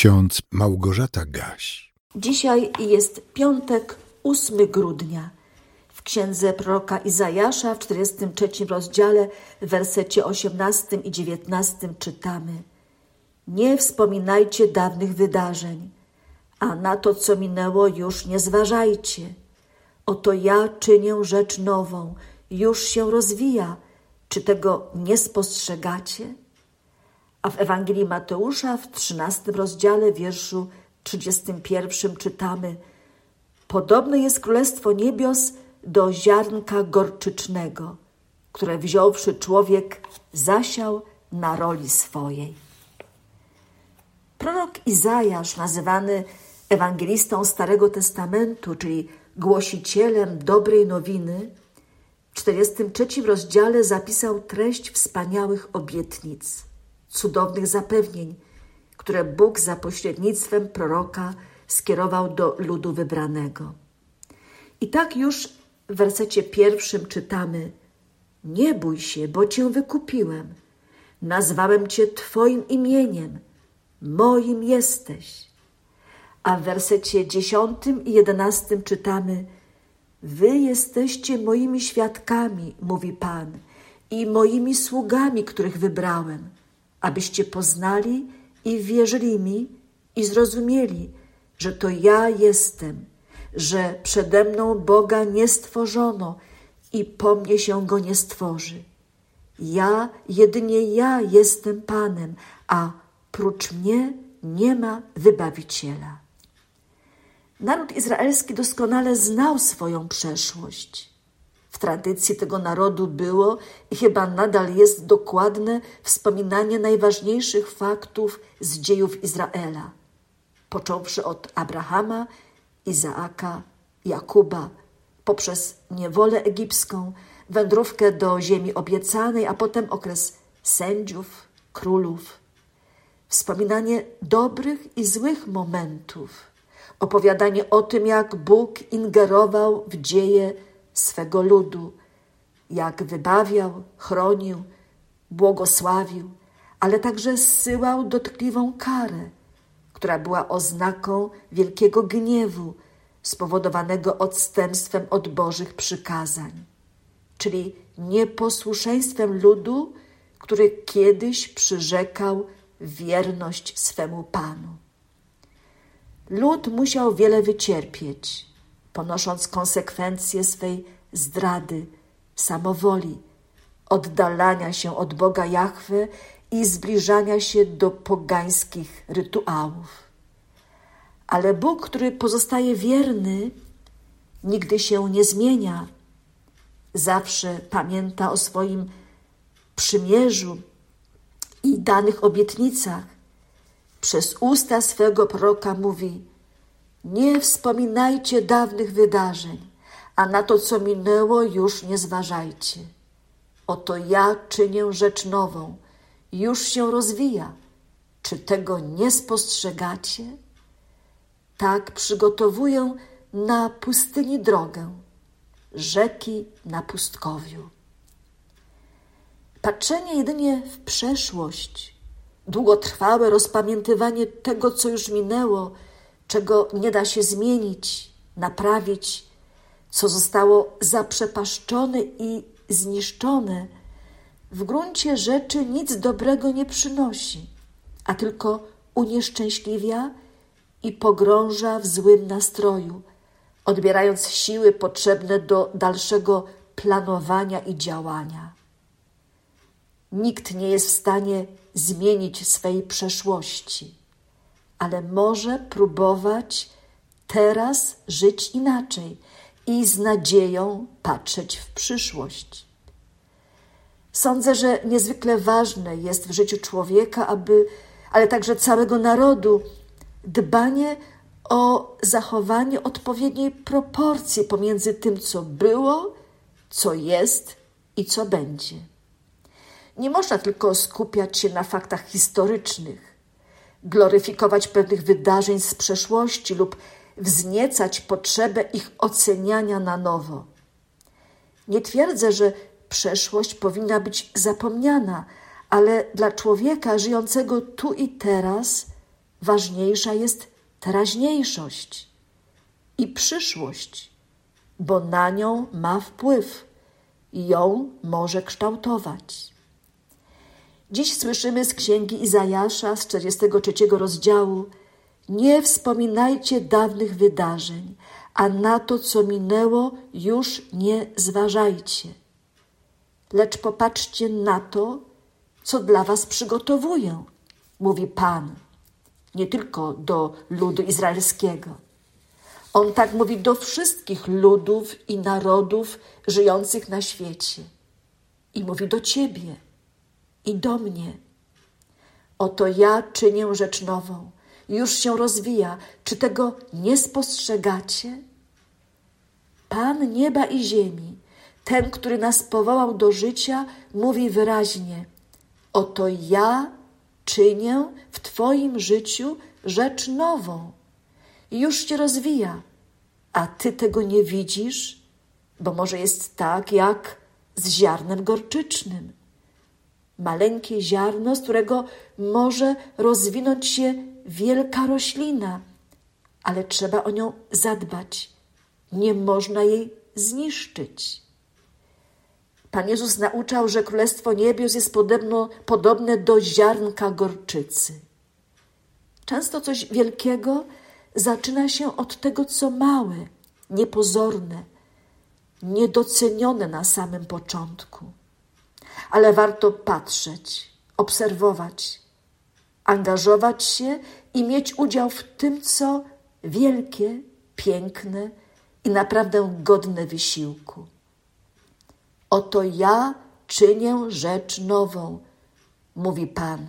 ksiądz Małgorzata Gaś. Dzisiaj jest piątek, 8 grudnia. W księdze proroka Izajasza w 43 rozdziale, w wersecie 18 i 19 czytamy: Nie wspominajcie dawnych wydarzeń, a na to, co minęło, już nie zważajcie. Oto ja czynię rzecz nową, już się rozwija. Czy tego nie spostrzegacie? A w Ewangelii Mateusza w 13 rozdziale, wierszu 31 czytamy: Podobne jest królestwo niebios do ziarnka gorczycznego, które wziąwszy człowiek, zasiał na roli swojej. Prorok Izajasz, nazywany ewangelistą Starego Testamentu, czyli głosicielem dobrej nowiny, w 43 rozdziale zapisał treść wspaniałych obietnic, cudownych zapewnień, które Bóg za pośrednictwem proroka skierował do ludu wybranego. I tak już w wersecie pierwszym czytamy: Nie bój się, bo cię wykupiłem. Nazwałem cię Twoim imieniem, moim jesteś. A w wersecie dziesiątym i jedenastym czytamy: Wy jesteście moimi świadkami, mówi Pan, i moimi sługami, których wybrałem, abyście poznali i wierzyli mi i zrozumieli, że to ja jestem, że przede mną Boga nie stworzono i po mnie się go nie stworzy. Ja, jedynie ja jestem Panem, a prócz mnie nie ma wybawiciela. Naród izraelski doskonale znał swoją przeszłość. Tradycji tego narodu było i chyba nadal jest dokładne wspominanie najważniejszych faktów z dziejów Izraela, począwszy od Abrahama, Izaaka, Jakuba, poprzez niewolę egipską, wędrówkę do ziemi obiecanej, a potem okres sędziów, królów. Wspominanie dobrych i złych momentów opowiadanie o tym, jak Bóg ingerował w dzieje swego ludu, jak wybawiał, chronił, błogosławił, ale także zsyłał dotkliwą karę, która była oznaką wielkiego gniewu spowodowanego odstępstwem od Bożych przykazań, czyli nieposłuszeństwem ludu, który kiedyś przyrzekał wierność swemu Panu. Lud musiał wiele wycierpieć, ponosząc konsekwencje swej zdrady, samowoli, oddalania się od Boga Jahwe i zbliżania się do pogańskich rytuałów. Ale Bóg, który pozostaje wierny, nigdy się nie zmienia, zawsze pamięta o swoim przymierzu i danych obietnicach przez usta swego proroka mówi: Nie wspominajcie dawnych wydarzeń, a na to, co minęło, już nie zważajcie. Oto ja czynię rzecz nową, już się rozwija. Czy tego nie spostrzegacie? Tak przygotowuję na pustyni drogę, rzeki na pustkowiu. Patrzenie jedynie w przeszłość długotrwałe rozpamiętywanie tego, co już minęło, czego nie da się zmienić, naprawić, co zostało zaprzepaszczone i zniszczone, w gruncie rzeczy nic dobrego nie przynosi, a tylko unieszczęśliwia i pogrąża w złym nastroju, odbierając siły potrzebne do dalszego planowania i działania. Nikt nie jest w stanie zmienić swej przeszłości, ale może próbować teraz żyć inaczej i z nadzieją patrzeć w przyszłość. Sądzę, że niezwykle ważne jest w życiu człowieka, aby, ale także całego narodu, dbanie o zachowanie odpowiedniej proporcji pomiędzy tym, co było, co jest i co będzie. Nie można tylko skupiać się na faktach historycznych, gloryfikować pewnych wydarzeń z przeszłości lub wzniecać potrzebę ich oceniania na nowo. Nie twierdzę, że przeszłość powinna być zapomniana, ale dla człowieka żyjącego tu i teraz ważniejsza jest teraźniejszość i przyszłość, bo na nią ma wpływ i ją może kształtować. Dziś słyszymy z księgi Izajasza z 43 rozdziału: Nie wspominajcie dawnych wydarzeń, a na to, co minęło, już nie zważajcie. Lecz popatrzcie na to, co dla was przygotowuję, mówi Pan, nie tylko do ludu izraelskiego. On tak mówi do wszystkich ludów i narodów żyjących na świecie. I mówi do ciebie i do mnie. Oto ja czynię rzecz nową. Już się rozwija. Czy tego nie spostrzegacie? Pan nieba i ziemi, ten, który nas powołał do życia, mówi wyraźnie: Oto ja czynię w Twoim życiu rzecz nową. Już się rozwija, a Ty tego nie widzisz, bo może jest tak jak z ziarnem gorczycznym maleńkie ziarno, z którego może rozwinąć się wielka roślina, ale trzeba o nią zadbać. Nie można jej zniszczyć. Pan Jezus nauczał, że Królestwo Niebios jest podobno, podobne do ziarnka gorczycy. Często coś wielkiego zaczyna się od tego, co małe, niepozorne, niedocenione na samym początku ale warto patrzeć, obserwować, angażować się i mieć udział w tym, co wielkie, piękne i naprawdę godne wysiłku. Oto ja czynię rzecz nową, mówi Pan.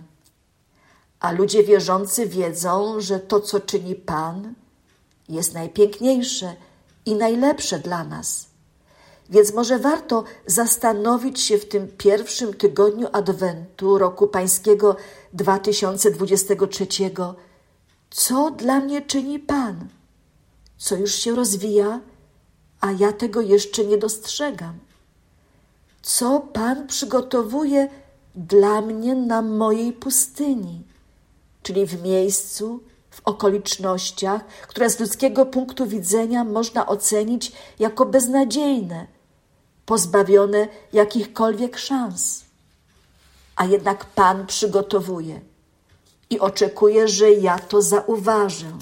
A ludzie wierzący wiedzą, że to, co czyni Pan, jest najpiękniejsze i najlepsze dla nas więc może warto zastanowić się w tym pierwszym tygodniu Adwentu roku Pańskiego 2023, co dla mnie czyni Pan, co już się rozwija, a ja tego jeszcze nie dostrzegam. Co Pan przygotowuje dla mnie na mojej pustyni, czyli w miejscu, w okolicznościach, które z ludzkiego punktu widzenia można ocenić jako beznadziejne, pozbawione jakichkolwiek szans. A jednak Pan przygotowuje i oczekuje, że ja to zauważę,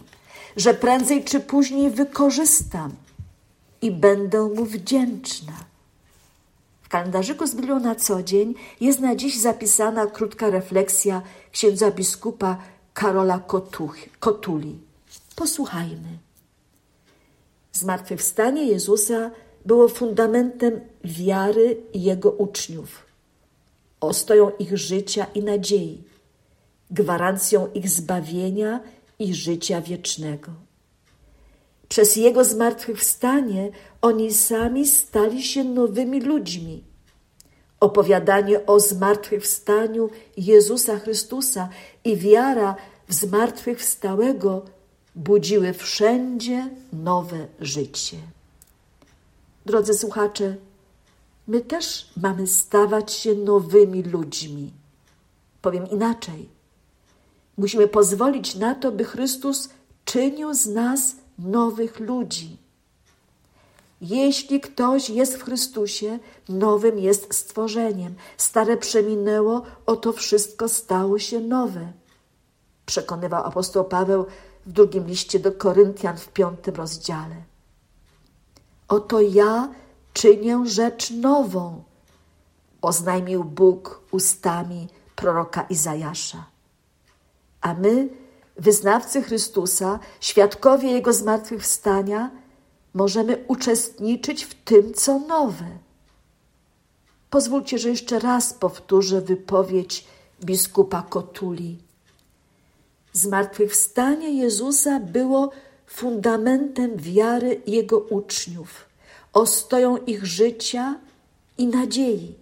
że prędzej czy później wykorzystam i będę mu wdzięczna. W kalendarzyku z Biblią na co dzień jest na dziś zapisana krótka refleksja księdza biskupa Karola Kotuch, Kotuli. Posłuchajmy. Zmartwychwstanie Jezusa było fundamentem wiary Jego uczniów, ostoją ich życia i nadziei, gwarancją ich zbawienia i życia wiecznego. Przez Jego zmartwychwstanie oni sami stali się nowymi ludźmi. Opowiadanie o zmartwychwstaniu Jezusa Chrystusa i wiara w zmartwychwstałego budziły wszędzie nowe życie. Drodzy słuchacze, my też mamy stawać się nowymi ludźmi. Powiem inaczej. Musimy pozwolić na to, by Chrystus czynił z nas nowych ludzi. Jeśli ktoś jest w Chrystusie, nowym jest stworzeniem. Stare przeminęło, oto wszystko stało się nowe. Przekonywał apostoł Paweł w drugim liście do Koryntian w piątym rozdziale. Oto ja czynię rzecz nową, oznajmił Bóg ustami proroka Izajasza. A my, wyznawcy Chrystusa, świadkowie Jego zmartwychwstania, możemy uczestniczyć w tym, co nowe. Pozwólcie, że jeszcze raz powtórzę wypowiedź biskupa Kotuli. Zmartwychwstanie Jezusa było fundamentem wiary Jego uczniów, ostoją ich życia i nadziei,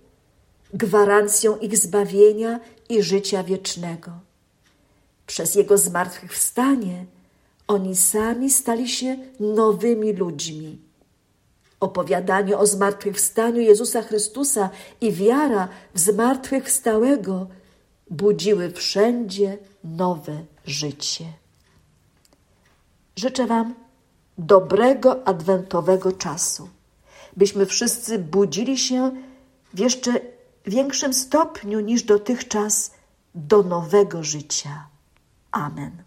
gwarancją ich zbawienia i życia wiecznego. Przez Jego zmartwychwstanie oni sami stali się nowymi ludźmi. Opowiadanie o zmartwychwstaniu Jezusa Chrystusa i wiara w zmartwychwstałego budziły wszędzie nowe życie. Życzę Wam dobrego adwentowego czasu, byśmy wszyscy budzili się w jeszcze większym stopniu niż dotychczas do nowego życia. Amen.